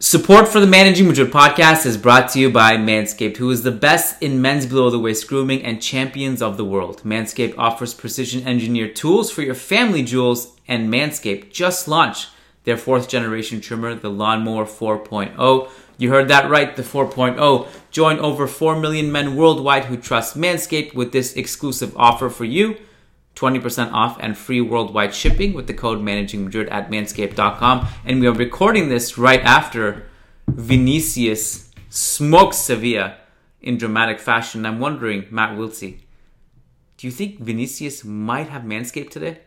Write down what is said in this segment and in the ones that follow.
Support for the Managing Madrid podcast is brought to you by Manscaped, who is the best in men's below the waist grooming and champions of the world. Manscaped offers precision engineered tools for your family jewels, and Manscaped just launched their fourth generation trimmer, the Lawnmower 4.0. You heard that right, the 4.0. Join over 4 million men worldwide who trust Manscaped with this exclusive offer for you. 20% off and free worldwide shipping with the code managing madrid at manscaped.com and we are recording this right after vinicius smokes sevilla in dramatic fashion i'm wondering matt wiltse do you think vinicius might have manscaped today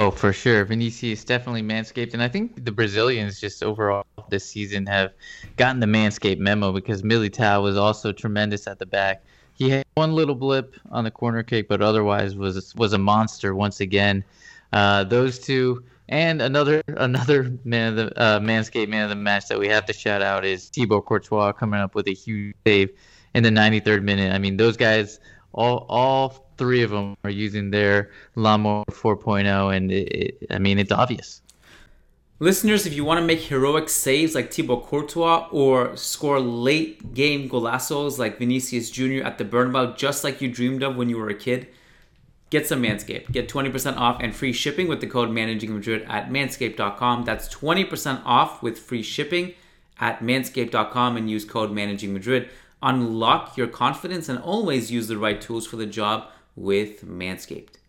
Oh, for sure. Vinicius definitely manscaped. And I think the Brazilians just overall this season have gotten the manscaped memo because Militao was also tremendous at the back. He had one little blip on the corner kick, but otherwise was was a monster once again. Uh, those two and another another man of the uh, man of the match that we have to shout out is Thibaut Courtois coming up with a huge save in the 93rd minute. I mean, those guys all all three of them are using their lawnmower 4.0, and it, it, I mean it's obvious. Listeners, if you want to make heroic saves like Thibaut Courtois or score late game golazos like Vinicius Jr. at the Bernabeu, just like you dreamed of when you were a kid, get some Manscaped. Get 20% off and free shipping with the code Managing Madrid at manscaped.com. That's 20% off with free shipping at manscaped.com and use code Managing Madrid. Unlock your confidence and always use the right tools for the job with Manscaped.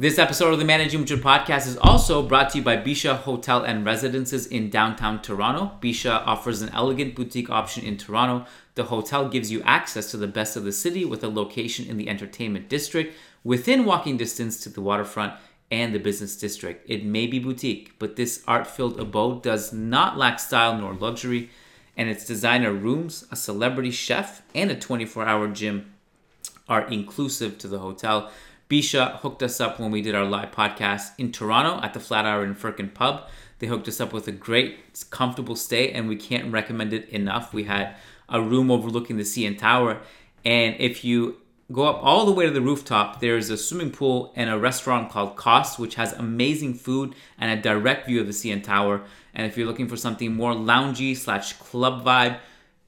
This episode of the Managing Madrid podcast is also brought to you by Bisha Hotel and Residences in downtown Toronto. Bisha offers an elegant boutique option in Toronto. The hotel gives you access to the best of the city with a location in the entertainment district within walking distance to the waterfront and the business district. It may be boutique, but this art filled abode does not lack style nor luxury, and its designer rooms, a celebrity chef, and a 24 hour gym are inclusive to the hotel. Bisha hooked us up when we did our live podcast in Toronto at the Flatiron Firkin Pub. They hooked us up with a great, comfortable stay, and we can't recommend it enough. We had a room overlooking the CN Tower, and if you go up all the way to the rooftop, there's a swimming pool and a restaurant called Kost, which has amazing food and a direct view of the CN Tower. And if you're looking for something more loungy slash club vibe,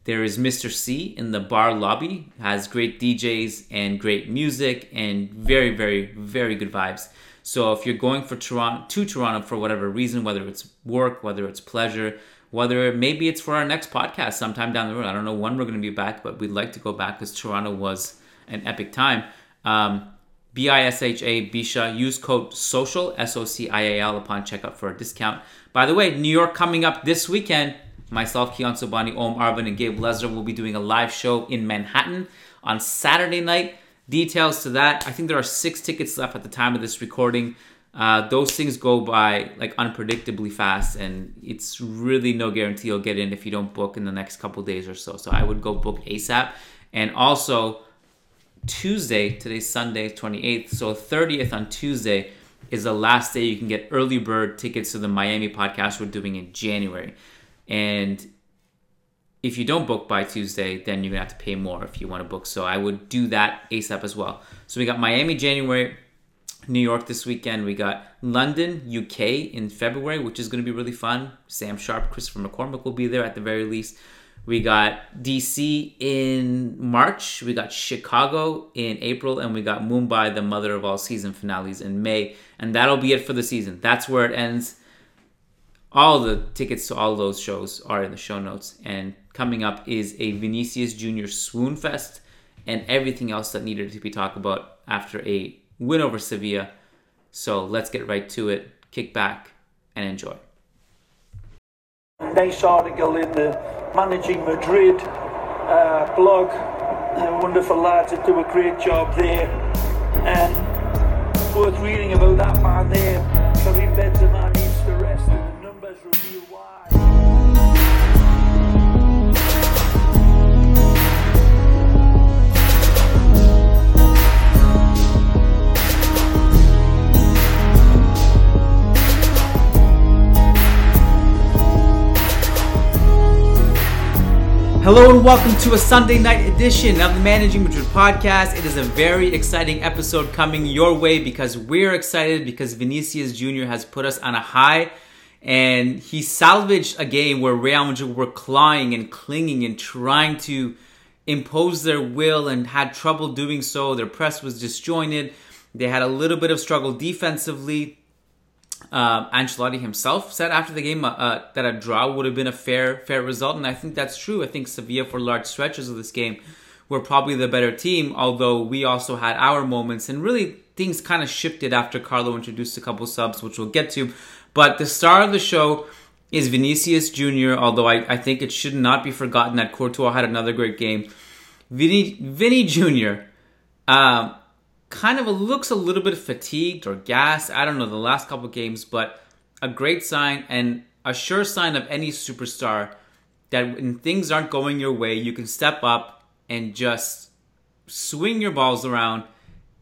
there is Mr. C in the bar lobby, has great DJs and great music and very, very, very good vibes. So if you're going for Toronto to Toronto for whatever reason, whether it's work, whether it's pleasure, whether maybe it's for our next podcast sometime down the road. I don't know when we're going to be back, but we'd like to go back because Toronto was an epic time. Um, B I S H A Bisha. Use code social S O C I A L upon checkout for a discount. By the way, New York coming up this weekend. Myself, Kiyan Sobhani, Om Arvind, and Gabe Lezra will be doing a live show in Manhattan on Saturday night. Details to that. I think there are six tickets left at the time of this recording. Uh, those things go by like unpredictably fast, and it's really no guarantee you'll get in if you don't book in the next couple days or so. So I would go book ASAP. And also, Tuesday, today's Sunday, 28th, so 30th on Tuesday is the last day you can get early bird tickets to the Miami podcast we're doing in January. And if you don't book by Tuesday, then you're gonna have to pay more if you want to book. So I would do that ASAP as well. So we got Miami January, New York this weekend. We got London, UK in February, which is gonna be really fun. Sam Sharp, Christopher McCormick will be there at the very least. We got DC in March. We got Chicago in April, and we got Mumbai, the mother of all season finales, in May. And that'll be it for the season. That's where it ends. All the tickets to all those shows are in the show notes. And coming up is a Vinicius Jr. Swoon Fest and everything else that needed to be talked about after a win over Sevilla. So let's get right to it. Kick back and enjoy. Nice article in the Managing Madrid uh, blog. Uh, wonderful lads that do a great job there. And worth reading about that man there. Karim Benzema needs to rest Hello and welcome to a Sunday night edition of the Managing Madrid podcast. It is a very exciting episode coming your way because we're excited because Vinicius Jr. has put us on a high And he salvaged a game where Real Madrid were clawing and clinging and trying to impose their will and had trouble doing so. Their press was disjointed. They had a little bit of struggle defensively. Uh, Ancelotti himself said after the game uh, uh, that a draw would have been a fair fair result, and I think that's true. I think Sevilla, for large stretches of this game, were probably the better team. Although we also had our moments, and really things kind of shifted after Carlo introduced a couple subs, which we'll get to. But the star of the show is Vinicius Jr., although I, I think it should not be forgotten that Courtois had another great game. Vinny, Vinny Jr. Um, kind of looks a little bit fatigued or gassed. I don't know the last couple games, but a great sign and a sure sign of any superstar that when things aren't going your way, you can step up and just swing your balls around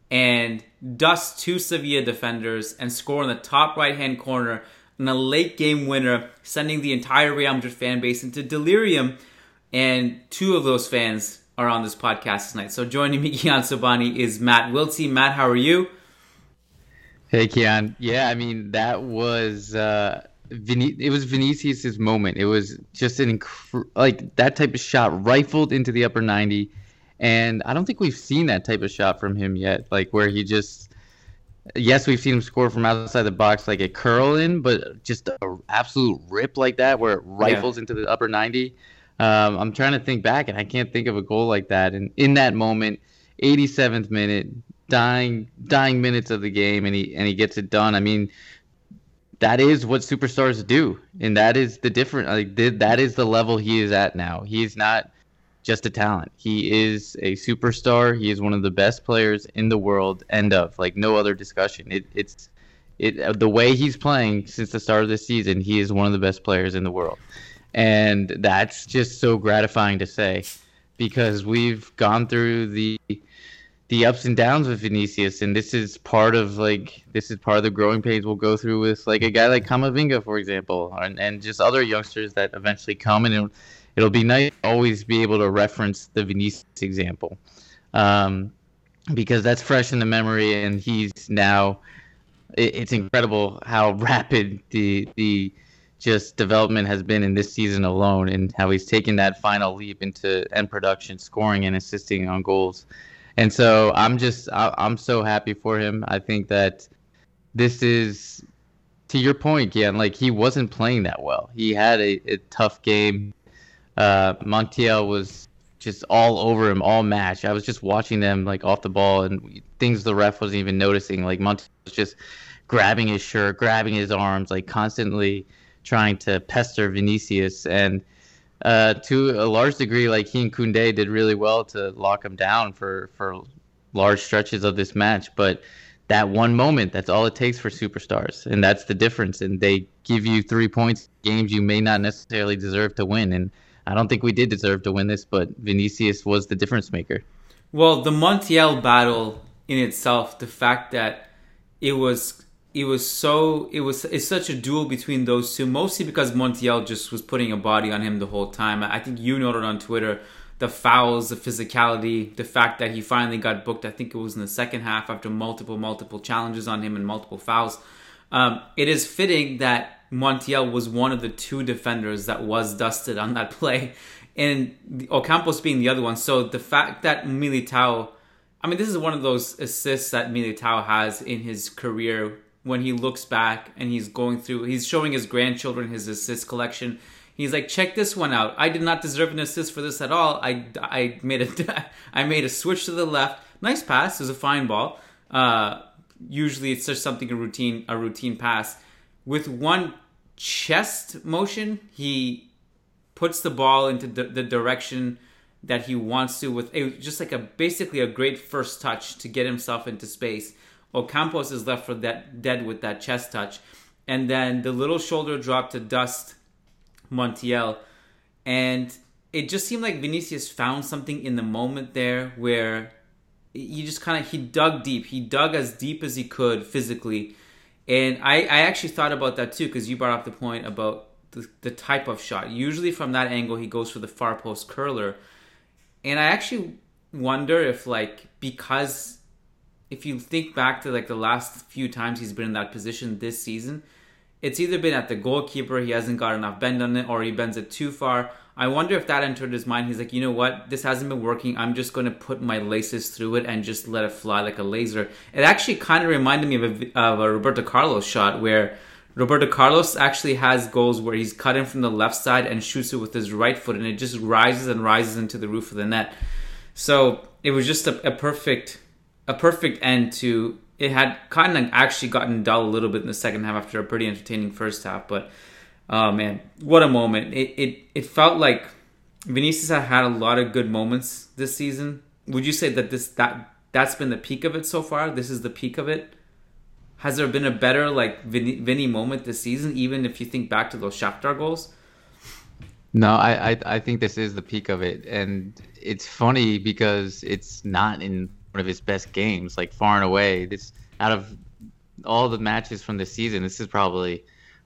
and dust two Sevilla defenders and score in the top right hand corner in a late game winner, sending the entire Real Madrid fan base into delirium. And two of those fans are on this podcast tonight. So joining me, Kiyan Sobhani, is Matt Wiltse. Matt, how are you? Hey, Kiyan. Yeah, I mean that was uh, Vin- it was Vinicius's moment. It was just an inc- like that type of shot rifled into the upper ninety, and I don't think we've seen that type of shot from him yet. Like where he just yes, we've seen him score from outside the box like a curl in, but just an absolute rip like that where it rifles yeah. into the upper 90. Um, I'm trying to think back, and I can't think of a goal like that. And in that moment, 87th minute, dying dying minutes of the game, and he and he gets it done. I mean, that is what superstars do, and that is the different. Like that is the level he is at now. He's not just a talent. He is a superstar. He is one of the best players in the world. End of like no other discussion. It, it's it uh, the way he's playing since the start of the season. He is one of the best players in the world and that's just so gratifying to say because we've gone through the the ups and downs with Vinicius, and this is part of like this is part of the growing pains we'll go through with like a guy like Camavinga, for example, and, and just other youngsters that eventually come, and it'll, it'll be nice to always be able to reference the Vinicius example, um, because that's fresh in the memory, and he's now. It, it's incredible how rapid the the just development has been in this season alone and how he's taken that final leap into end production, scoring and assisting on goals. And so I'm just I'm so happy for him. I think that this is to your point, yeah, like he wasn't playing that well. He had a, a tough game. Uh, Montiel was just all over him all match. I was just watching them like off the ball and things the ref wasn't even noticing. Like Montiel was just grabbing his shirt, grabbing his arms, like constantly trying to pester Vinicius. And uh, to a large degree, like he and Koundé did really well to lock him down for, for large stretches of this match. But that one moment, that's all it takes for superstars. And that's the difference. And they give you three points games you may not necessarily deserve to win. And I don't think we did deserve to win this, but Vinicius was the difference maker. Well, the Montiel battle in itself, the fact that it was it was so it was it's such a duel between those two mostly because montiel just was putting a body on him the whole time. I think you noted on twitter the fouls the physicality the fact that he finally got booked. I think it was in the second half after multiple multiple challenges on him and multiple fouls. Um, it is fitting that montiel was one of the two defenders that was dusted on that play and ocampos being the other one so the fact that militao I mean, this is one of those assists that Militao has in his career when he looks back and he's going through, he's showing his grandchildren his assist collection. He's like, check this one out. I did not deserve an assist for this at all. I, I made a I made a switch to the left. Nice pass. It was a fine ball. Uh, usually it's just something a routine a routine pass. With one chest motion, he puts the ball into the, the direction that he wants to. With it just like a basically a great first touch to get himself into space. Ocampos is left for that dead with that chest touch, and then the little shoulder drop to dust Montiel, and it just seemed like Vinicius found something in the moment there where he just kind of he dug deep. He dug as deep as he could physically, and I I actually thought about that too because you brought up the point about the, the type of shot. Usually from that angle he goes for the far post curler, and I actually wonder if like because if you think back to like the last few times he's been in that position this season, it's either been at the goalkeeper, he hasn't got enough bend on it, or he bends it too far. I wonder if that entered his mind. He's like, you know what? This hasn't been working. I'm just going to put my laces through it and just let it fly like a laser. It actually kind of reminded me of a, of a Roberto Carlos shot where Roberto Carlos actually has goals where he's cut in from the left side and shoots it with his right foot, and it just rises and rises into the roof of the net. So it was just a, a perfect, a perfect end to. It had kind of actually gotten dull a little bit in the second half after a pretty entertaining first half, but oh man, what a moment! It it it felt like Vinicius had a lot of good moments this season. Would you say that this that that's been the peak of it so far? This is the peak of it. Has there been a better like Vinny, Vinny moment this season? Even if you think back to those Shakhtar goals. No, I, I I think this is the peak of it, and it's funny because it's not in one of his best games, like far and away. This out of all the matches from the season, this is probably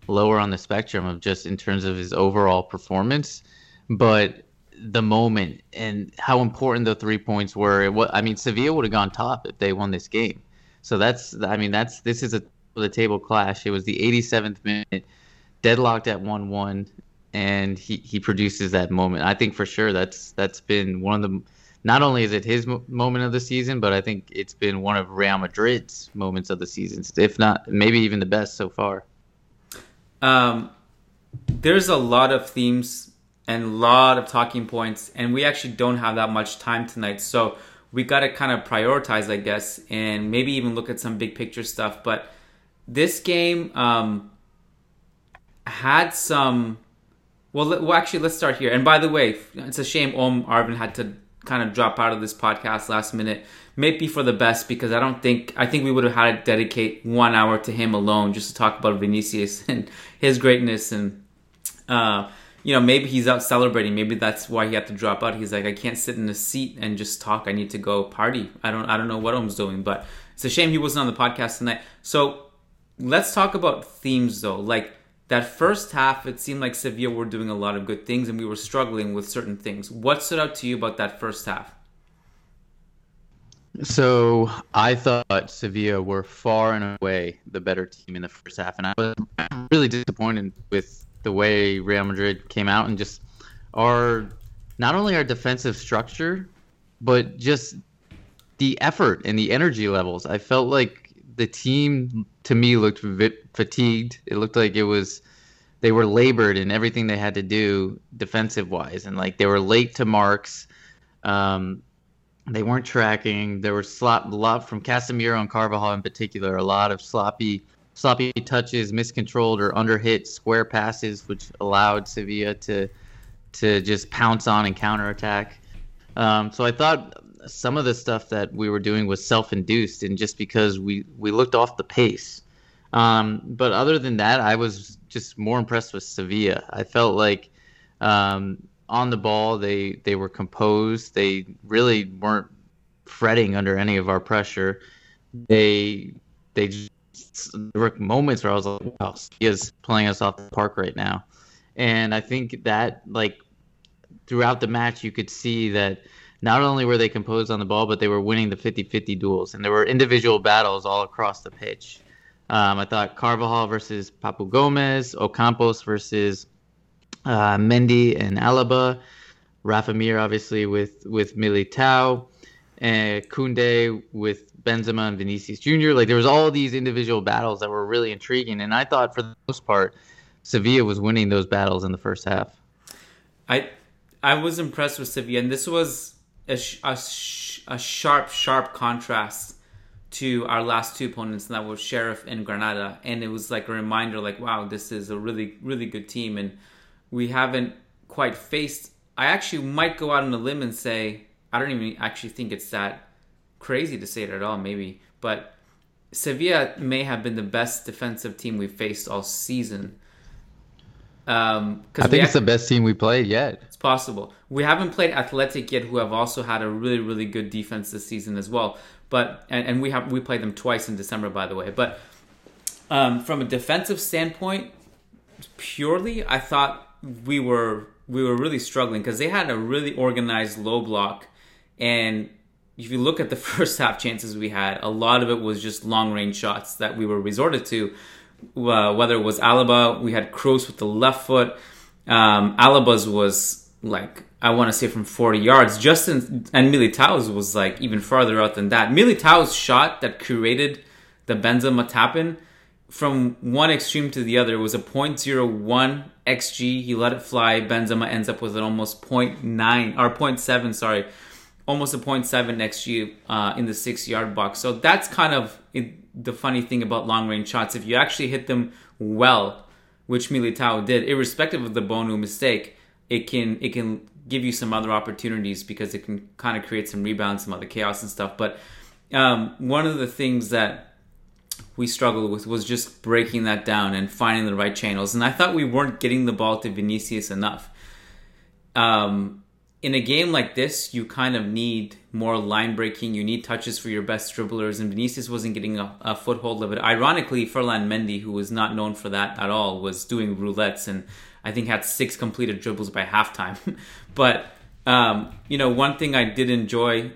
lower on the spectrum of just in terms of his overall performance, but the moment and how important the three points were. I mean, Sevilla would have gone top if they won this game. So that's I mean that's this is a the table clash. It was the 87th minute, deadlocked at 1-1, and he he produces that moment. I think for sure that's that's been one of the not only is it his moment of the season, but I think it's been one of Real Madrid's moments of the season, if not maybe even the best so far. Um, there's a lot of themes and a lot of talking points, and we actually don't have that much time tonight. So we got to kind of prioritize, I guess, and maybe even look at some big picture stuff. But this game um, had some. Well, well, actually, let's start here. And by the way, it's a shame Om Arvind had to kind of drop out of this podcast last minute. Maybe for the best because I don't think I think we would have had to dedicate one hour to him alone just to talk about Vinicius and his greatness and. Uh, you know, maybe he's out celebrating. Maybe that's why he had to drop out. He's like, I can't sit in a seat and just talk. I need to go party. I don't, I don't know what I'm doing, but it's a shame he wasn't on the podcast tonight. So let's talk about themes though. Like that first half, it seemed like Sevilla were doing a lot of good things and we were struggling with certain things. What stood out to you about that first half? So I thought Sevilla were far and away the better team in the first half, and I was really disappointed with the way Real Madrid came out and just our not only our defensive structure, but just the effort and the energy levels. I felt like the team to me looked fatigued. It looked like it was they were labored in everything they had to do defensive wise, and like they were late to marks. Um, they weren't tracking. There were slop, a lot from Casemiro and Carvajal in particular. A lot of sloppy sloppy touches, miscontrolled or underhit square passes, which allowed Sevilla to to just pounce on and counterattack. Um, so I thought some of the stuff that we were doing was self-induced, and just because we we looked off the pace. Um, but other than that, I was just more impressed with Sevilla. I felt like um, on the ball they they were composed. They really weren't fretting under any of our pressure. They they just there were moments where I was like, wow, is playing us off the park right now. And I think that, like, throughout the match, you could see that not only were they composed on the ball, but they were winning the 50 50 duels. And there were individual battles all across the pitch. Um, I thought Carvajal versus Papu Gomez, Ocampos versus uh, Mendy and Alaba, Rafa Mir obviously with with Militao, and Koundé with Benzema and Vinicius Jr. Like there was all these individual battles that were really intriguing, and I thought for the most part, Sevilla was winning those battles in the first half. I I was impressed with Sevilla, and this was a, a, a sharp, sharp contrast to our last two opponents, and that was Sheriff and Granada. And it was like a reminder, like, wow, this is a really, really good team, and we haven't quite faced. I actually might go out on a limb and say I don't even actually think it's that crazy to say it at all, maybe. But Sevilla may have been the best defensive team we've faced all season. Um, I think it's the best team we played yet. Possible. We haven't played Athletic yet, who have also had a really, really good defense this season as well. But and, and we have we played them twice in December, by the way. But um, from a defensive standpoint, purely, I thought we were we were really struggling because they had a really organized low block, and if you look at the first half chances we had, a lot of it was just long range shots that we were resorted to. uh, whether it was Alaba, we had Kroos with the left foot. Um, Alaba's was like I want to say from 40 yards. Justin and Militao's was like even farther out than that. Militao's shot that created the Benzema tap in from one extreme to the other was a 0.01 xg. He let it fly. Benzema ends up with an almost 0.9 or 0.7, sorry, almost a 0.7 xg uh, in the six yard box. So that's kind of it, the funny thing about long range shots. If you actually hit them well, which Militao did, irrespective of the Bounou mistake, it can it can give you some other opportunities because it can kind of create some rebounds, some other chaos and stuff. But um, one of the things that we struggled with was just breaking that down and finding the right channels. And I thought we weren't getting the ball to Vinicius enough. Um, in a game like this, you kind of need more line breaking. You need touches for your best dribblers, and Vinicius wasn't getting a, a foothold of it. Ironically, Ferland Mendy, who was not known for that at all, was doing roulettes and I think had six completed dribbles by halftime. but um, you know, one thing I did enjoy,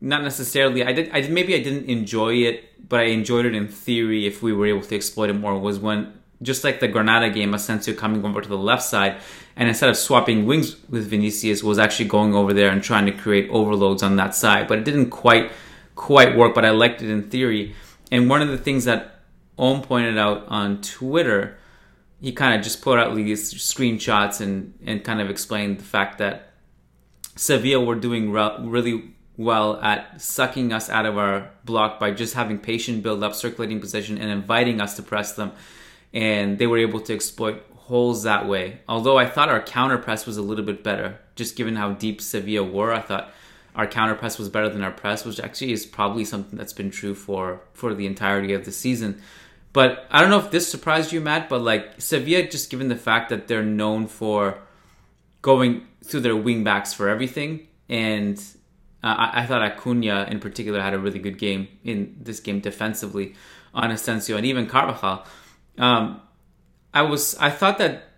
not necessarily, I did, I maybe I didn't enjoy it, but I enjoyed it in theory if we were able to exploit it more. Was when just like the Granada game, Asensio coming over to the left side, and instead of swapping wings with Vinicius, was actually going over there and trying to create overloads on that side. But it didn't quite quite work. But I liked it in theory. And one of the things that Om pointed out on Twitter he kind of just put out these screenshots and and kind of explained the fact that Sevilla were doing re- really well at sucking us out of our block by just having patient build up, circulating possession, and inviting us to press them. And they were able to exploit holes that way. Although I thought our counter press was a little bit better, just given how deep Sevilla were, I thought our counter press was better than our press, which actually is probably something that's been true for for the entirety of the season. But I don't know if this surprised you, Matt, but like Sevilla, just given the fact that they're known for going through their wing backs for everything, and uh, I, I, thought Acuna in particular had a really good game in this game defensively on Asensio and even Carvajal. Um, I was I thought that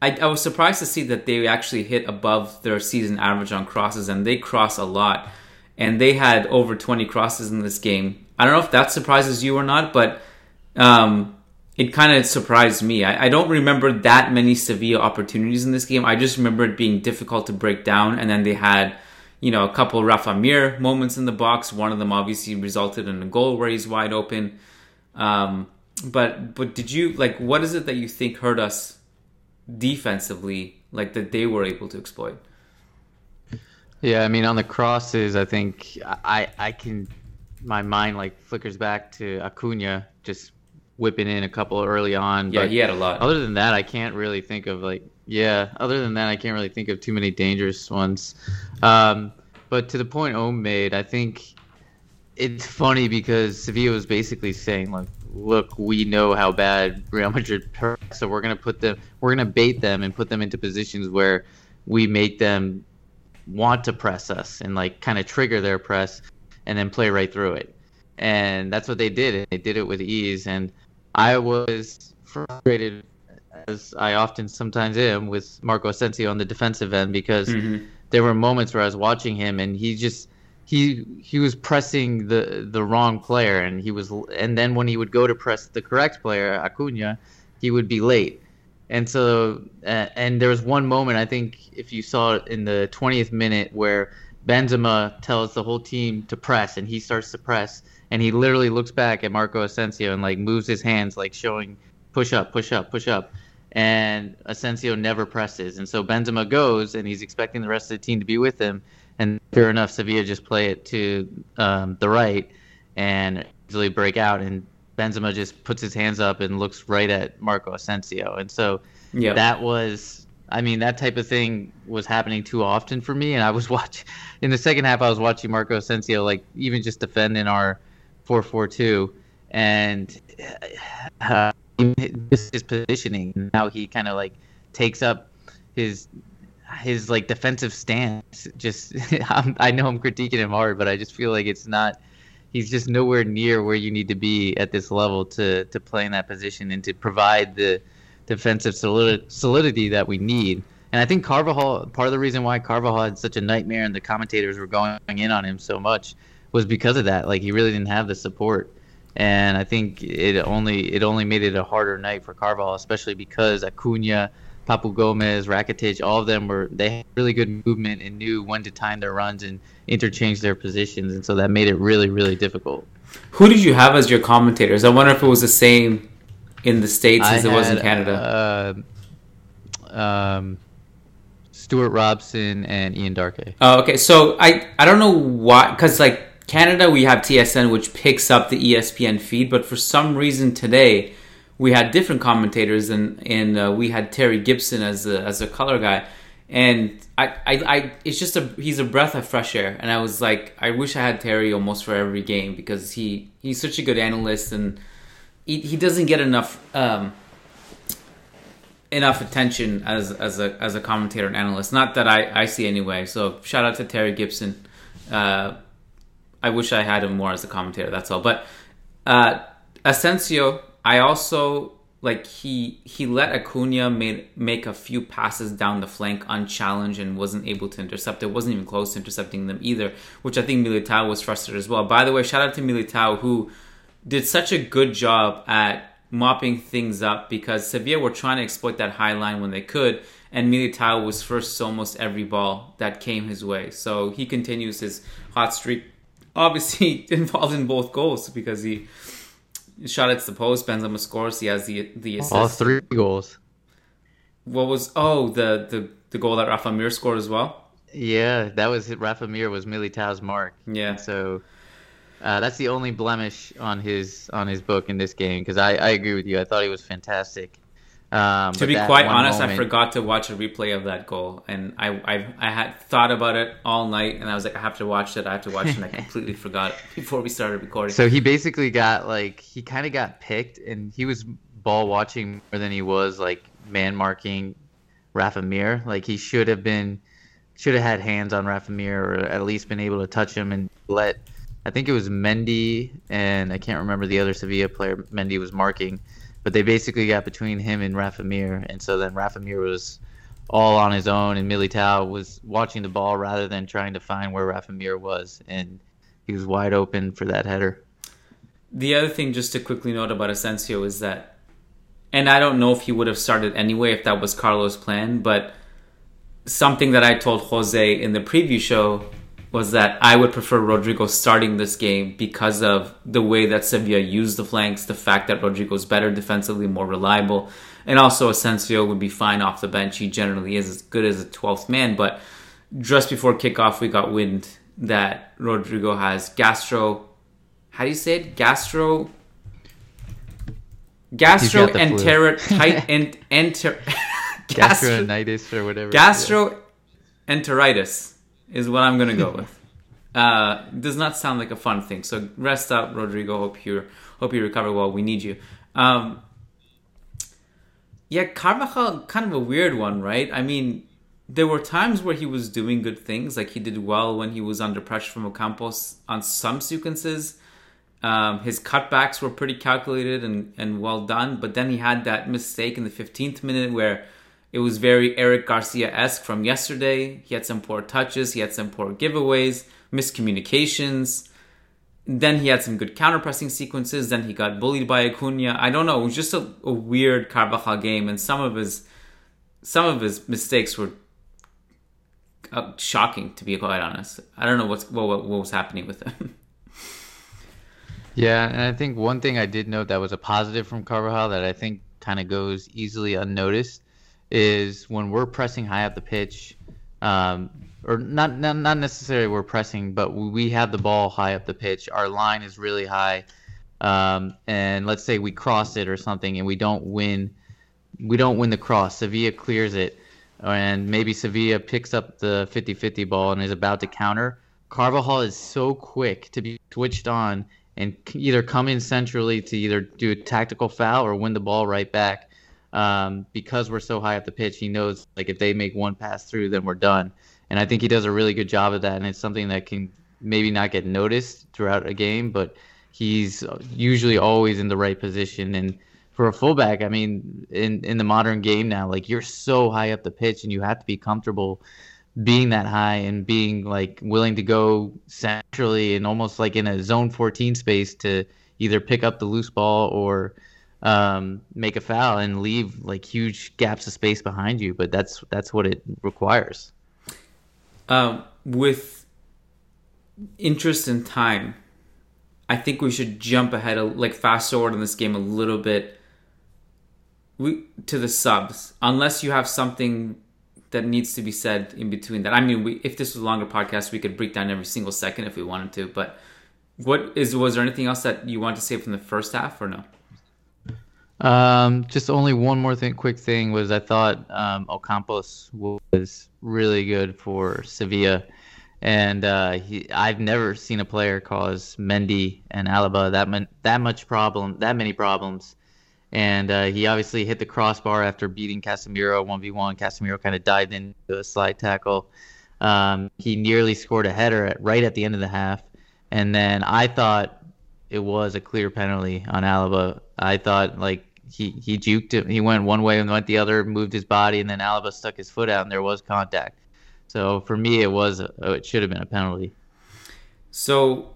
I, I was surprised to see that they actually hit above their season average on crosses, and they cross a lot, and they had over 20 crosses in this game. I don't know if that surprises you or not, but um, it kind of surprised me. I, I, don't remember that many Sevilla opportunities in this game. I just remember it being difficult to break down, and then they had, you know, a couple Rafa Mir moments in the box. One of them obviously resulted in a goal where he's wide open. Um, but but did you like what is it that you think hurt us defensively, like that they were able to exploit? Yeah, I mean on the crosses, I think I I can my mind like flickers back to Acuna just whipping in a couple early on. Yeah, he had a lot. Other than that, I can't really think of like yeah. Other than that, I can't really think of too many dangerous ones. Um, but to the point Om made, I think it's funny because Sevilla was basically saying like, look, we know how bad Real Madrid so we're gonna put them, we're gonna bait them and put them into positions where we make them want to press us and like kind of trigger their press and then play right through it. And that's what they did. They did it with ease. And I was frustrated, as I often sometimes am, with Marco Asensio on the defensive end because mm-hmm. there were moments where I was watching him and he just he he was pressing the the wrong player and he was and then when he would go to press the correct player Acuna, he would be late. And so uh, and there was one moment I think if you saw it in the 20th minute where Benzema tells the whole team to press and he starts to press and he literally looks back at Marco Asensio and like moves his hands like showing push up, push up, push up. And Asensio never presses. And so Benzema goes and he's expecting the rest of the team to be with him. And sure enough, Sevilla just play it to um, the right and easily break out. And Benzema just puts his hands up and looks right at Marco Asensio. And so yep. that was, I mean, that type of thing was happening too often for me. And I was watching, in the second half, I was watching Marco Asensio, like, even just defending our four four two, and uh, his positioning. Now he kind of like takes up his his like defensive stance. Just i know I'm critiquing him hard, but I just feel like it's not. He's just nowhere near where you need to be at this level to to play in that position and to provide the defensive solidity that we need. And I think Carvajal, part of the reason why Carvajal had such a nightmare and the commentators were going in on him so much was because of that. Like he really didn't have the support and I think it only it only made it a harder night for Carval, especially because Acuna, Papu Gomez, Rakitic, all of them were they had really good movement and knew when to time their runs and interchange their positions, and so that made it really really difficult. Who did you have as your commentators? I wonder if it was the same in the states as I it was in Canada. Uh, um, Stuart Robson and Ian Darke. Oh, okay. So I I don't know why because like Canada we have TSN which picks up the ESPN feed, but for some reason today we had different commentators and and uh, we had Terry Gibson as a, as a color guy, and I, I I it's just a he's a breath of fresh air, and I was like I wish I had Terry almost for every game because he he's such a good analyst and he, he doesn't get enough. Um, enough attention as as a as a commentator and analyst. Not that I I see anyway. So shout out to Terry Gibson. Uh, I wish I had him more as a commentator. That's all. But uh, Asensio, I also like he he let Acuna made make a few passes down the flank unchallenged and wasn't able to intercept. It wasn't even close to intercepting them either, which I think Militao was frustrated as well. By the way, shout out to Militao who did such a good job at mopping things up because Sevilla were trying to exploit that high line when they could, and Militao was first almost every ball that came his way. So he continues his hot streak. Obviously involved in both goals because he shot at the post. Benzema scores. He has the the assist. All three goals. What was oh the the the goal that Rafa Mir scored as well? Yeah, that was Rafa Mir was Militao's mark. Yeah. So uh, that's the only blemish on his on his book in this game because I, I agree with you. I thought he was fantastic. Um, To be quite one honest, I forgot to watch a replay of that goal, and I, I I had thought about it all night, and I was like, I have to watch it. I have to watch it, and I completely forgot before we started recording. So he basically got like he kind of got picked, and he was ball watching more than he was like man marking Rafa Mir. Like he should have been should have had hands on Rafa Mir, or at least been able to touch him and let. I think it was Mendy and I can't remember the other Sevilla player Mendy was marking, but they basically got between him and Rafa Mir, and so then Rafa Mir was all on his own, and Militao was watching the ball rather than trying to find where Rafa Mir was, and he was wide open for that header. The other thing, just to quickly note about Asensio, is that, and I don't know if he would have started anyway if that was Carlos' plan, but something that I told Jose in the preview show was that I would prefer Rodrigo starting this game because of the way that Sevilla used the flanks, the fact that Rodrigo's better defensively, more reliable, and also Asensio would be fine off the bench. He generally is as good as a 12th man, but just before kickoff, we got wind that Rodrigo has gastro. How do you say it? Gastro. Gastro got the flu. enteritis and enter. gastro Gastroenteritis or whatever. gastroenteritis is what I'm gonna go with. Uh, does not sound like a fun thing. So rest up, Rodrigo. Hope you hope you recover well. We need you. Um, yeah, Carvajal, kind of a weird one, right? I mean, there were times where he was doing good things, like he did well when he was under pressure from Ocampos on some sequences. Um, his cutbacks were pretty calculated and, and well done, but then he had that mistake in the 15th minute where it was very Eric Garcia esque from yesterday. He had some poor touches, he had some poor giveaways, miscommunications. Then he had some good counter pressing sequences. Then he got bullied by Acuna. I don't know. It was just a, a weird Carvajal game, and some of his some of his mistakes were uh, shocking, to be quite honest. I don't know what's what, what, what was happening with him. Yeah, and I think one thing I did note that was a positive from Carvajal that I think kind of goes easily unnoticed is when we're pressing high up the pitch, um, or not, not not necessarily we're pressing, but we have the ball high up the pitch. Our line is really high, um, and let's say we cross it or something, and we don't win, we don't win the cross. Sevilla clears it, and maybe Sevilla picks up the 50-50 ball and is about to counter. Carvajal is so quick to be switched on and either come in centrally to either do a tactical foul or win the ball right back. Um, because we're so high up the pitch, he knows like if they make one pass through, then we're done. And I think he does a really good job of that. And it's something that can maybe not get noticed throughout a game, but he's usually always in the right position. And for a fullback, I mean, in in the modern game now, like you're so high up the pitch, and you have to be comfortable being that high and being like willing to go centrally and almost like in a zone 14 space to either pick up the loose ball or um, make a foul and leave like huge gaps of space behind you. But that's that's what it requires. Um, with interest and time, I think we should jump ahead, like fast forward in this game a little bit. We to the subs, unless you have something that needs to be said in between that. I mean, we, if this was a longer podcast, we could break down every single second if we wanted to. But what is was there anything else that you want to say from the first half or no? Um, just only one more thing, quick thing was I thought um, Ocampos was really good for Sevilla, and uh, he, I've never seen a player cause Mendy and Alaba that that much problem, that many problems, and uh, he obviously hit the crossbar after beating Casemiro one v one. Casemiro kind of dived into a slide tackle. Um, he nearly scored a header at, right at the end of the half, and then I thought it was a clear penalty on Alaba. I thought like he he juked it. He went one way and went the other, moved his body, and then Alaba stuck his foot out, and there was contact. So for me, it was a, it should have been a penalty. So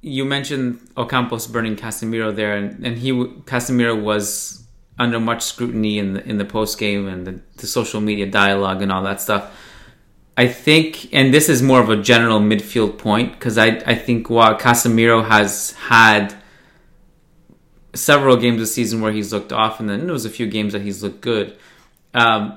you mentioned Ocampos burning Casemiro there, and, and he Casemiro was under much scrutiny in the in the post game and the, the social media dialogue and all that stuff. I think, and this is more of a general midfield point, because I, I think while Casemiro has had several games this season where he's looked off, and then there was a few games that he's looked good. Um,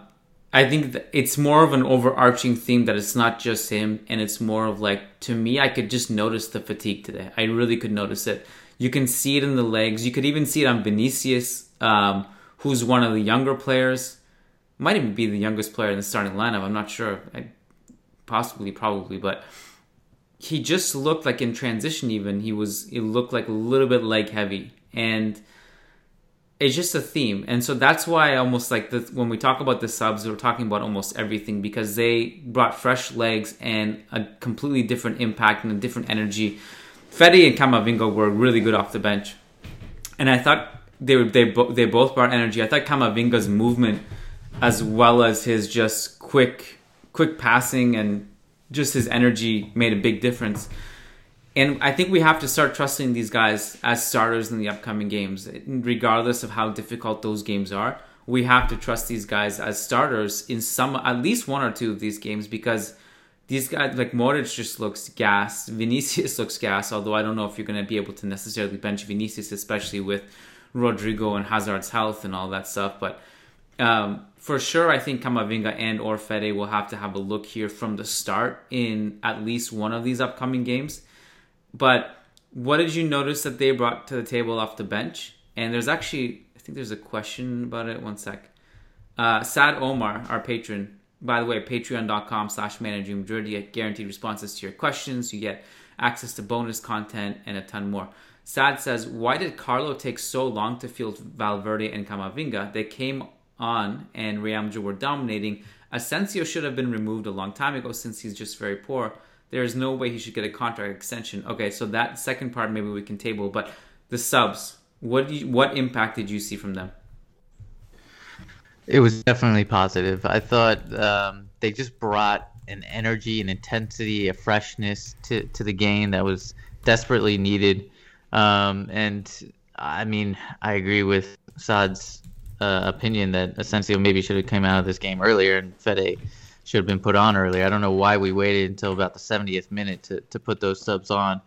I think it's more of an overarching theme that it's not just him, and it's more of like to me, I could just notice the fatigue today. I really could notice it. You can see it in the legs. You could even see it on Vinicius, um, who's one of the younger players. Might even be the youngest player in the starting lineup. I'm not sure. I, possibly, probably, but he just looked like in transition. Even he was, it looked like a little bit leg heavy, and it's just a theme. And so that's why almost like the, when we talk about the subs, we're talking about almost everything because they brought fresh legs and a completely different impact and a different energy. Fede and Camavinga were really good off the bench, and I thought they were, they bo- they both brought energy. I thought Camavinga's movement, as well as his just quick quick passing and just his energy made a big difference. And I think we have to start trusting these guys as starters in the upcoming games, regardless of how difficult those games are. We have to trust these guys as starters in some, at least one or two of these games, because these guys, like Modric, just looks gas. Vinicius looks gas, although I don't know if you're going to be able to necessarily bench Vinicius, especially with Rodrigo and Hazard's health and all that stuff. But um, for sure, I think Camavinga and or Fede will have to have a look here from the start in at least one of these upcoming games. But what did you notice that they brought to the table off the bench? And there's actually, I think there's a question about it. One sec. Uh, Sad Omar, our patron, by the way, patreon.com slash managing Madrid. You get guaranteed responses to your questions. You get access to bonus content and a ton more. Sad says, why did Carlo take so long to field Valverde and Camavinga? They came on and Real were dominating, Asensio should have been removed a long time ago since he's just very poor. There is no way he should get a contract extension. Okay, so that second part maybe we can table, but the subs, what you, what impact did you see from them? It was definitely positive. I thought um, they just brought an energy, an intensity, a freshness to, to the game that was desperately needed. Um, and I mean, I agree with Sad's uh, opinion that Asensio maybe should have come out of this game earlier and Fede should have been put on earlier. I don't know why we waited until about the 70th minute to, to put those subs on.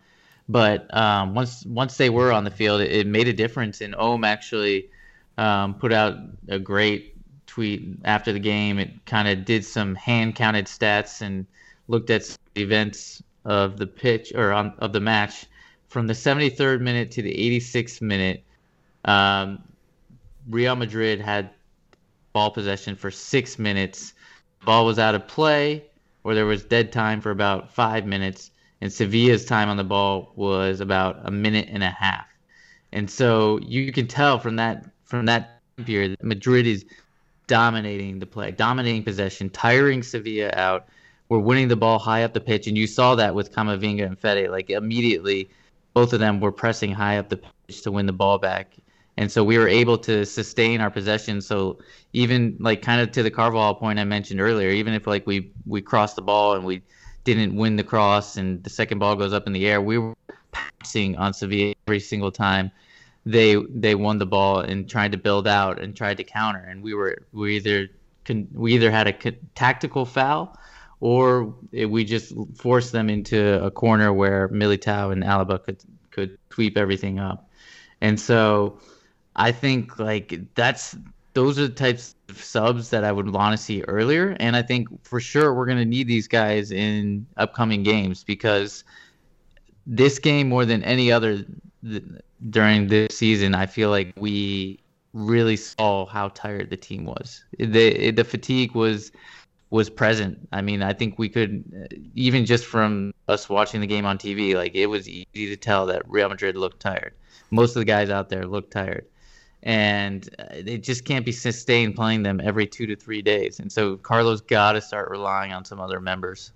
But um, once once they were on the field, it, it made a difference. And Om actually um, put out a great tweet after the game. It kind of did some hand counted stats and looked at events of the pitch or on, of the match from the 73rd minute to the 86th minute. Um, Real Madrid had ball possession for six minutes. Ball was out of play, or there was dead time for about five minutes, and Sevilla's time on the ball was about a minute and a half. And so you can tell from that from that period, that Madrid is dominating the play, dominating possession, tiring Sevilla out. We're winning the ball high up the pitch, and you saw that with Camavinga and Fede. Like immediately, both of them were pressing high up the pitch to win the ball back and so we were able to sustain our possession. So even like kind of to the Carvalho point I mentioned earlier, even if like we we crossed the ball and we didn't win the cross and the second ball goes up in the air, we were passing on Sevilla every single time they they won the ball and tried to build out and tried to counter, and we were we either we either had a tactical foul or we just forced them into a corner where Militao and Alaba could could sweep everything up, and so I think like that's those are the types of subs that I would want to see earlier, and I think for sure we're going to need these guys in upcoming games because this game more than any other during this season, I feel like we really saw how tired the team was. The the fatigue was was present. I mean, I think we could even just from us watching the game on TV, like it was easy to tell that Real Madrid looked tired. Most of the guys out there looked tired. And it just can't be sustained playing them every two to three days. And so Carlos got to start relying on some other members.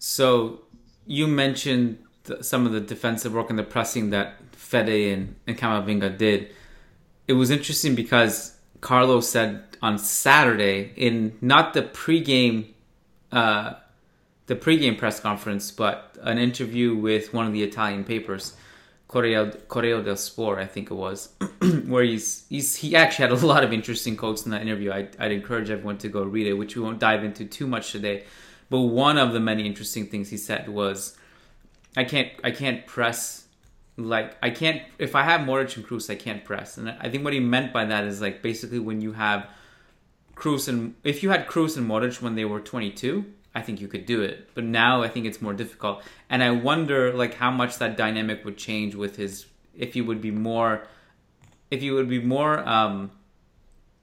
So you mentioned some of the defensive work and the pressing that Fede and, and Camavinga did. It was interesting because Carlos said on Saturday in not the pregame uh, the pregame press conference, but an interview with one of the Italian papers, Correo, Correo del Sport, I think it was, where he's, he's he actually had a lot of interesting quotes in that interview. I, I'd encourage everyone to go read it, which we won't dive into too much today. But one of the many interesting things he said was, "I can't I can't press like I can't if I have Modric and Kroos, I can't press. And I think what he meant by that is like basically when you have Kroos and if you had Kroos and Modric when they were 22, I think you could do it. But now I think it's more difficult. And I wonder like how much that dynamic would change with his if he would be more if he would be more um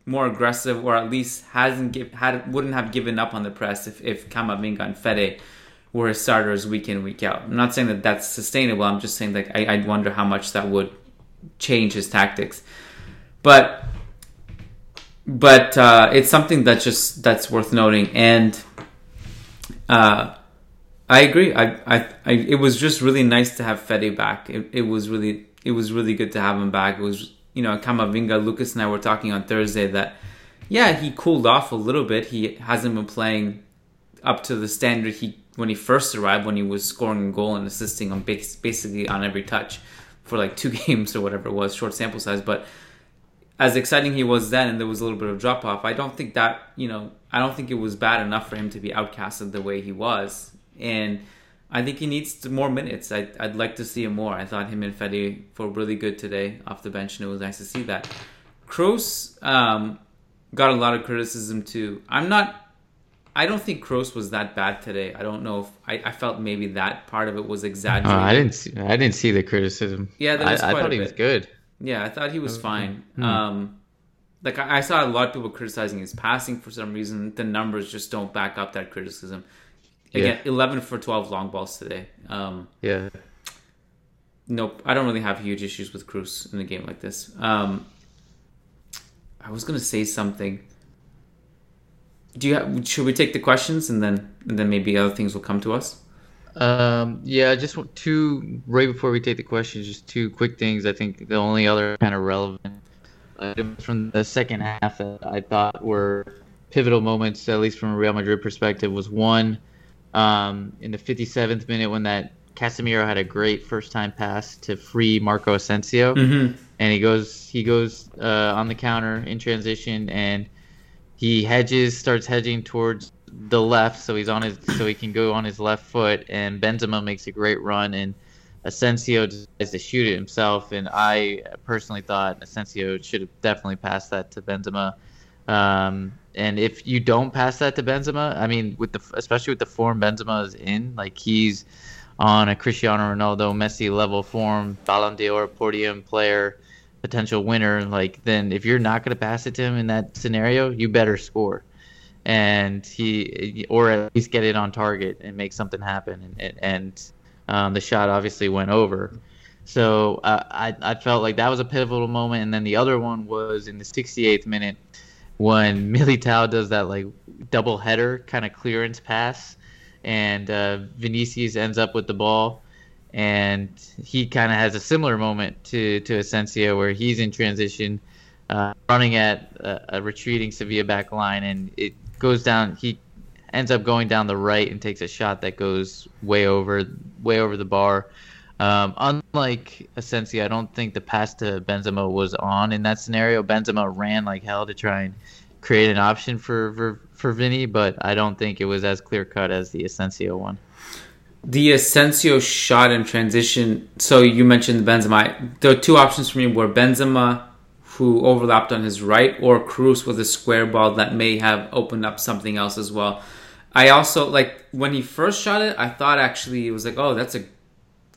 more aggressive or at least hasn't give, had wouldn't have given up on the press if if Camavinga and Fede were his starters week in week out. I'm not saying that that's sustainable. I'm just saying like I, I wonder how much that would change his tactics. But but uh, it's something that's just that's worth noting. And uh, I agree. I, I, I it was just really nice to have Fede back. It, it was really it was really good to have him back. It was you know Camavinga, Lucas and I were talking on Thursday that yeah he cooled off a little bit. He hasn't been playing up to the standard he when he first arrived when he was scoring a goal and assisting on base, basically on every touch for like two games or whatever it was, short sample size. But as exciting he was then, and there was a little bit of drop off, I don't think that you know I don't think it was bad enough for him to be outcasted the way he was, and I think he needs more minutes. I, I'd like to see him more. I thought him and Fede were really good today off the bench, and it was nice to see that. Kroos um, got a lot of criticism too. I'm not I don't think Kroos was that bad today. I don't know if I, I felt maybe that part of it was exaggerated. Uh, I didn't see. I didn't see the criticism. Yeah, I, I, thought he was good. Yeah, I thought he was fine. Hmm. Um, like I, I, saw a lot of people criticizing his passing for some reason. The numbers just don't back up that criticism. Again, yeah. eleven for twelve long balls today. Um, yeah. Nope, I don't really have huge issues with Kroos in a game like this. Um, I was gonna say something do you have, should we take the questions and then and then maybe other things will come to us? Um, yeah, just want two right before we take the questions, just two quick things. I think the only other kind of relevant items from the second half that I thought were pivotal moments, at least from a Real Madrid perspective, was one um, in the 57th minute when that Casemiro had a great first time pass to free Marco Asensio, mm-hmm. and he goes he goes uh, on the counter in transition and he hedges, starts hedging towards the left, so he's on his, so he can go on his left foot, and Benzema makes a great run, and Asensio decides to shoot it himself, and I personally thought Asensio should have definitely passed that to Benzema. Um, and if you don't pass that to Benzema, I mean, with the especially with the form Benzema is in, like he's on a Cristiano Ronaldo, Messi level form, Ballon d'Or podium player potential winner, like then if you're not going to pass it to him in that scenario, you better score, and he or at least get it on target and make something happen. And and um, the shot obviously went over. So uh, I I felt like that was a pivotal moment. And then the other one was in the 68th minute when Militao does that like double header kind of clearance pass, and uh, Vinicius ends up with the ball and he kind of has a similar moment to to Asensio where he's in transition, uh, running at a, a, retreating Sevilla back line, and it goes down. He ends up going down the right and takes a shot that goes way over way over the bar. Um, unlike Asensio, I don't think the pass to Benzema was on in that scenario. Benzema ran like hell to try and create an option for for, for Vinny, but I don't think it was as clear cut as the Asensio one. The Asensio shot in transition. So you mentioned Benzema. The two options for me were Benzema, who overlapped on his right, or Kroos with a square ball that may have opened up something else as well. I also like when he first shot it. I thought actually it was like, oh, that's a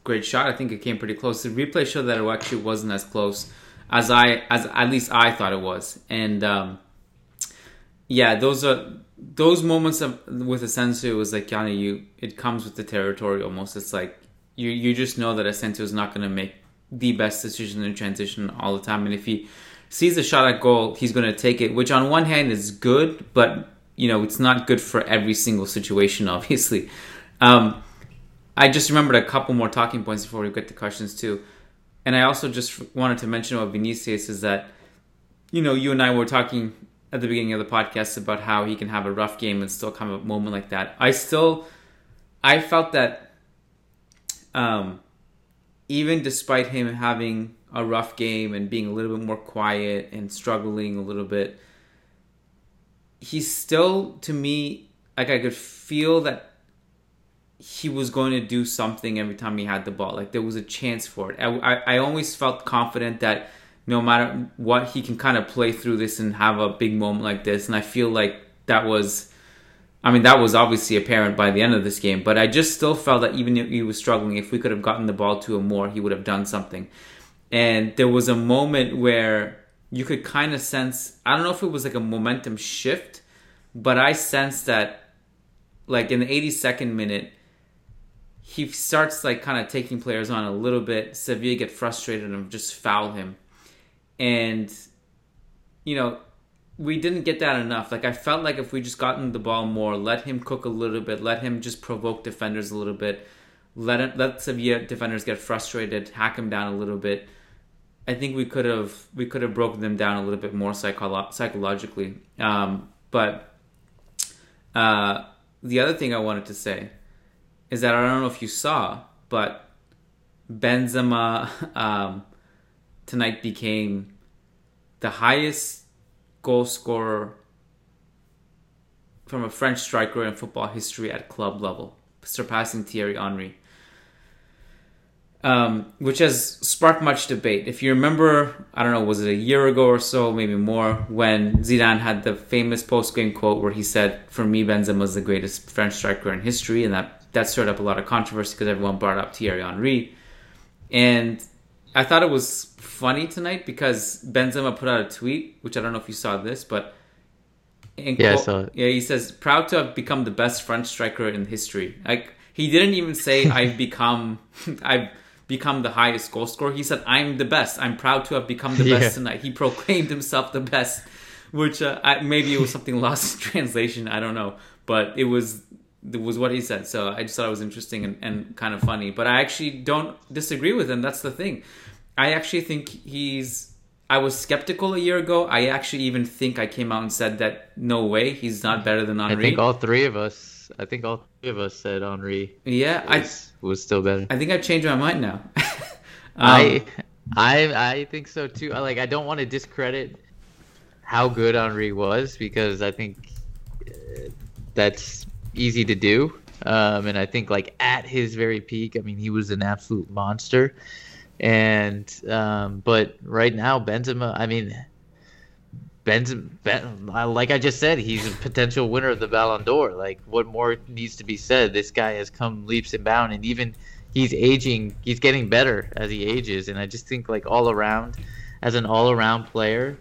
great shot. I think it came pretty close. The replay showed that it actually wasn't as close as I as at least I thought it was. And um, yeah, those are those moments of with Asensio It was like Yanni, you it comes with the territory almost. It's like you you just know that Asensio is not going to make the best decision in transition all the time, and if he sees a shot at goal, he's going to take it. Which on one hand is good, but you know it's not good for every single situation, obviously. Um, I just remembered a couple more talking points before we get to questions too. And I also just wanted to mention about Vinicius is that, you know, you and I were talking at the beginning of the podcast about how he can have a rough game and still come a moment like that. I still, I felt that, um, even despite him having a rough game and being a little bit more quiet and struggling a little bit, he's still to me like I could feel that he was going to do something every time he had the ball. Like there was a chance for it. I, I, I always felt confident that no matter what, he can kind of play through this and have a big moment like this. And I feel like that was, I mean, that was obviously apparent by the end of this game. But I just still felt that even if he was struggling, if we could have gotten the ball to him more, he would have done something. And there was a moment where you could kind of sense, I don't know if it was like a momentum shift, but I sensed that, like in the 82nd minute, he starts like kind of taking players on a little bit. Sevilla get frustrated and just foul him. And you know, we didn't get that enough. Like I felt like if we just gotten the ball more, let him cook a little bit, let him just provoke defenders a little bit, let it, let Sevilla defenders get frustrated, hack him down a little bit. I think we could have we could have broken them down a little bit more psycholo- psychologically. Um, but uh, the other thing I wanted to say is that I don't know if you saw, but Benzema um, tonight became the highest goal scorer from a French striker in football history at club level, surpassing Thierry Henry. Um, which has sparked much debate. If you remember, I don't know, was it a year ago or so, maybe more, when Zidane had the famous post-game quote where he said, "For me, Benzema is the greatest French striker in history," and that that stirred up a lot of controversy because everyone brought up Thierry Henry. And I thought it was funny tonight because Benzema put out a tweet, which I don't know if you saw this, but yeah, quote, I saw it. yeah, he says, "Proud to have become the best French striker in history." Like he didn't even say, "I've become, I've." Become the highest goal scorer. He said, "I'm the best. I'm proud to have become the best tonight." He proclaimed himself the best, which uh, I, maybe it was something lost in translation. I don't know, but it was it was what he said. So I just thought it was interesting and, and kind of funny. But I actually don't disagree with him. That's the thing. I actually think he's. I was skeptical a year ago. I actually even think I came out and said that no way he's not better than Henry. I think all three of us. I think all three of us said Henry. Yeah, was, I was still better. I think I've changed my mind now. um, I, I, I think so too. Like I don't want to discredit how good Henry was because I think uh, that's easy to do. Um, and I think like at his very peak, I mean, he was an absolute monster. And um, but right now, Benzema, I mean, Benzema, ben, like I just said, he's a potential winner of the Ballon d'Or. Like, what more needs to be said? This guy has come leaps and bounds, and even he's aging. He's getting better as he ages, and I just think like all around, as an all around player,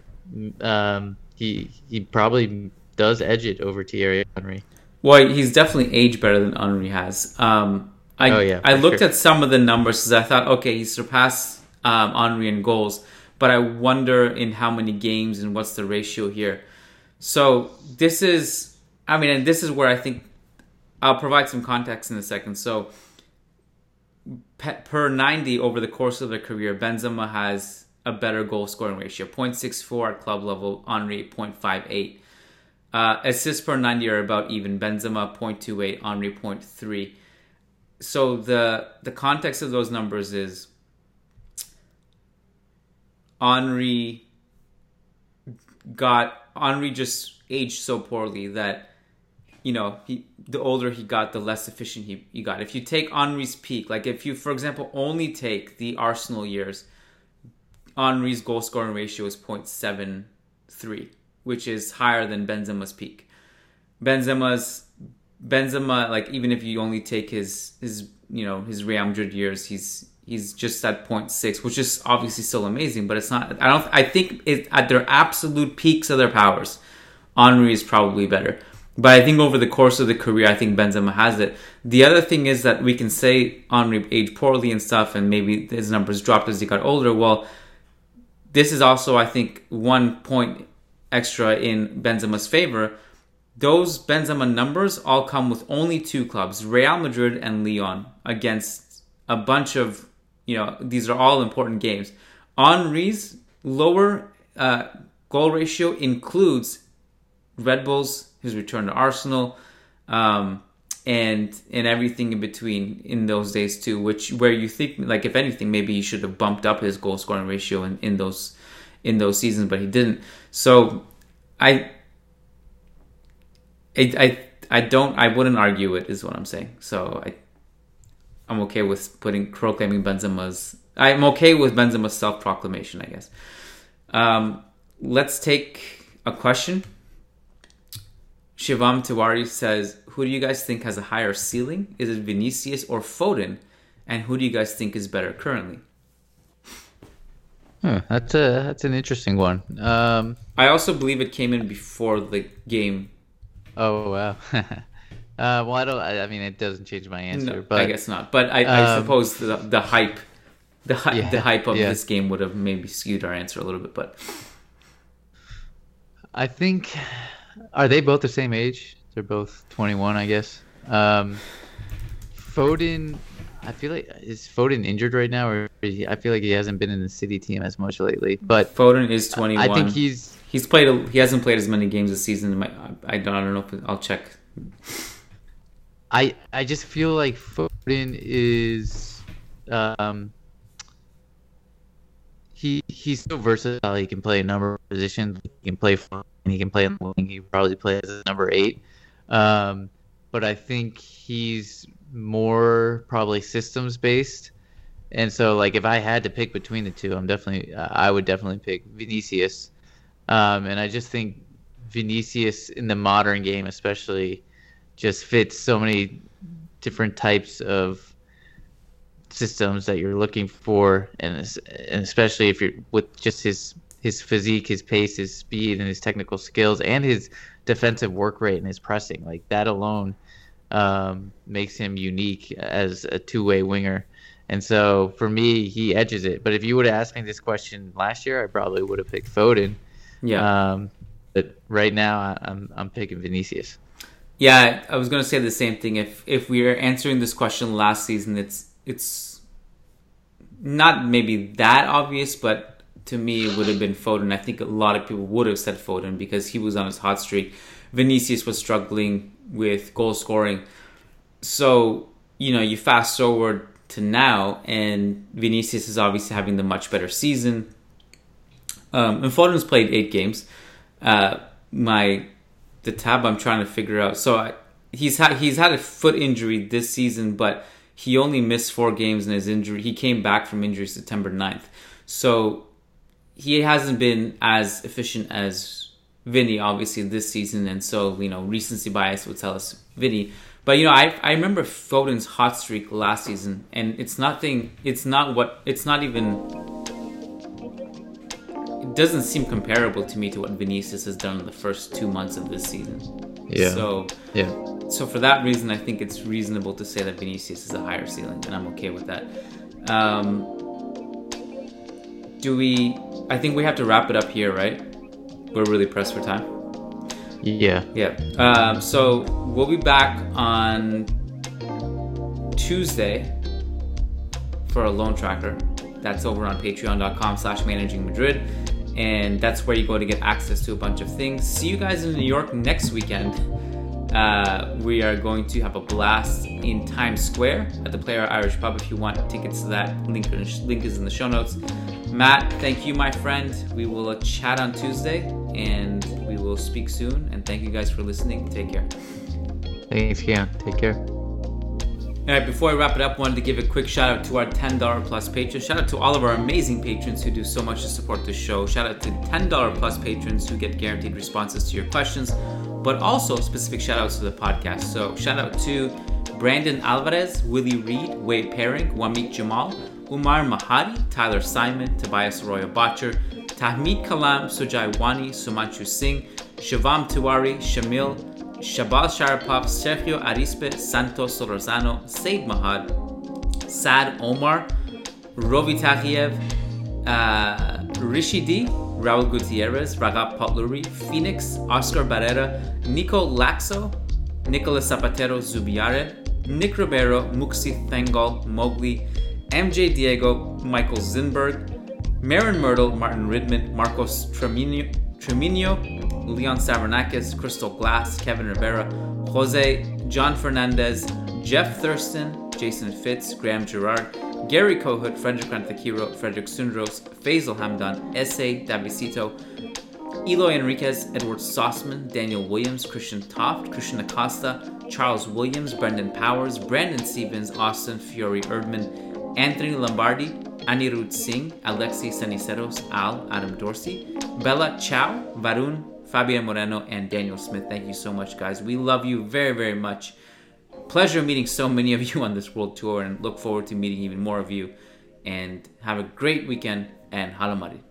um, he he probably does edge it over Thierry Henry. Well, he's definitely aged better than Henry has. Um, I, oh, yeah, I looked sure. at some of the numbers because I thought, okay, he surpassed um, Henry in goals, but I wonder in how many games and what's the ratio here. So this is, I mean, and this is where I think I'll provide some context in a second. So per 90 over the course of their career, Benzema has a better goal scoring ratio 0.64 at club level, Henry 0.58. Uh, assists per 90 are about even. Benzema 0.28, Henry 0.3. so the the context of those numbers is Henry got Henry just aged so poorly that you know he the older he got the less efficient he, he got. If you take Henry's peak like if you for example only take the Arsenal years Henry's goal scoring ratio is 0.73 which is higher than Benzema's peak. Benzema's Benzema like even if you only take his his you know his Real Madrid years he's he's just at 0.6 which is obviously still amazing but it's not I don't I think it, at their absolute peaks of their powers Henry is probably better. But I think over the course of the career, I think Benzema has it. The other thing is that we can say Henry aged poorly and stuff, and maybe his numbers dropped as he got older. Well, this is also, I think, one point extra in Benzema's favor. Those Benzema numbers all come with only two clubs, Real Madrid and Lyon, against a bunch of, you know, these are all important games. Henry's lower uh, goal ratio includes Red Bulls, his return to Arsenal, um, and and everything in between in those days too. Which where you think like if anything maybe he should have bumped up his goal scoring ratio in, in those in those seasons, but he didn't. So I I I, I don't I wouldn't argue it is what I'm saying. So I I'm okay with putting proclaiming Benzema's. I'm okay with Benzema's self proclamation, I guess. Um, let's take a question Shivam Tiwari says, Who do you guys think has a higher ceiling? Is it Vinicius or Foden? And who do you guys think is better currently? Huh, that's a that's an interesting one. Um, I also believe it came in before the game. Oh wow. uh, well, I don't. I, mean, it doesn't change my answer. No, but I guess not. But I, um, I suppose the, the hype, the hype, yeah, the hype of yeah. this game would have maybe skewed our answer a little bit. But I think are they both the same age? They're both 21, I guess. Um, Foden, I feel like is Foden injured right now, or he, I feel like he hasn't been in the city team as much lately. But Foden is 21. I think he's he's played. A, he hasn't played as many games this season. I don't, I don't know. I'll check. I I just feel like Foden is um he he's so versatile. He can play a number of positions. He can play and he can play in the wing. He probably plays as number eight. Um, but I think he's more probably systems based. And so, like, if I had to pick between the two, I'm definitely, I would definitely pick Vinicius. Um, and I just think Vinicius in the modern game, especially, just fits so many different types of systems that you're looking for, and, and especially if you're with just his his physique, his pace, his speed, and his technical skills, and his defensive work rate and his pressing. Like that alone um, makes him unique as a two-way winger. And so for me, he edges it. But if you would have asked me this question last year, I probably would have picked Foden. Yeah. Um, but right now, I'm I'm picking Vinicius. Yeah, I was gonna say the same thing. If if we were answering this question last season, it's it's not maybe that obvious, but to me it would have been Foden. I think a lot of people would have said Foden because he was on his hot streak. Vinicius was struggling with goal scoring. So, you know, you fast forward to now, and Vinicius is obviously having the much better season. Um, and Foden's played eight games. Uh, my the tab I'm trying to figure out. So I, he's had he's had a foot injury this season, but he only missed four games in his injury. He came back from injury September 9th. So he hasn't been as efficient as Vinny, obviously, this season. And so, you know, recency bias would tell us Vinny. But, you know, I, I remember Foden's hot streak last season, and it's nothing, it's not what, it's not even, doesn't seem comparable to me to what Vinicius has done in the first two months of this season. Yeah. So, yeah so for that reason, I think it's reasonable to say that Vinicius is a higher ceiling, and I'm okay with that. Um, do we? I think we have to wrap it up here, right? We're really pressed for time. Yeah. Yeah. Um, so we'll be back on Tuesday for a loan tracker. That's over on patreon.com slash managing Madrid. And that's where you go to get access to a bunch of things. See you guys in New York next weekend. Uh, we are going to have a blast in Times Square at the Playwright Irish Pub. If you want tickets to that, link, link is in the show notes. Matt, thank you, my friend. We will chat on Tuesday and we will speak soon. And thank you guys for listening. Take care. Thanks, Kiyan. Take care. All right, before I wrap it up, wanted to give a quick shout out to our $10 plus patrons. Shout out to all of our amazing patrons who do so much to support the show. Shout out to $10 plus patrons who get guaranteed responses to your questions, but also specific shout outs to the podcast. So, shout out to Brandon Alvarez, Willie Reed, Wade Paring, Wamik Jamal, Umar Mahadi, Tyler Simon, Tobias Arroyo Botcher, Tahmid Kalam, Sujai Wani, Sumanchu Singh, Shivam Tiwari, Shamil, Shabal Sharapov, Sergio Arispe, Santos Solorzano, Said Mahad, Sad Omar, Rovi Taghiev, uh, Rishi D, Raul Gutierrez, Ragab Potluri, Phoenix, Oscar Barrera, Nico Laxo, Nicolas Zapatero Zubiare, Nick Ribeiro, Muxi Thengol, Mowgli, MJ Diego, Michael Zinberg, Marin Myrtle, Martin Ridman, Marcos Tremino, Tremino Leon Savernakis, Crystal Glass, Kevin Rivera, Jose, John Fernandez, Jeff Thurston, Jason Fitz, Graham Gerard, Gary Kohut, Frederick Ranthakiro, Frederick Sundros, Faisal Hamdan, S.A. Davisito, Eloy Enriquez, Edward Sossman, Daniel Williams, Christian Toft, Christian Acosta, Charles Williams, Brendan Powers, Brandon Stevens, Austin Fiore Erdman, Anthony Lombardi, Anirudh Singh, Alexi Saniceros, Al, Adam Dorsey, Bella Chow, Varun, Fabian Moreno, and Daniel Smith. Thank you so much, guys. We love you very, very much. Pleasure meeting so many of you on this world tour and look forward to meeting even more of you. And have a great weekend and Hala Madrid.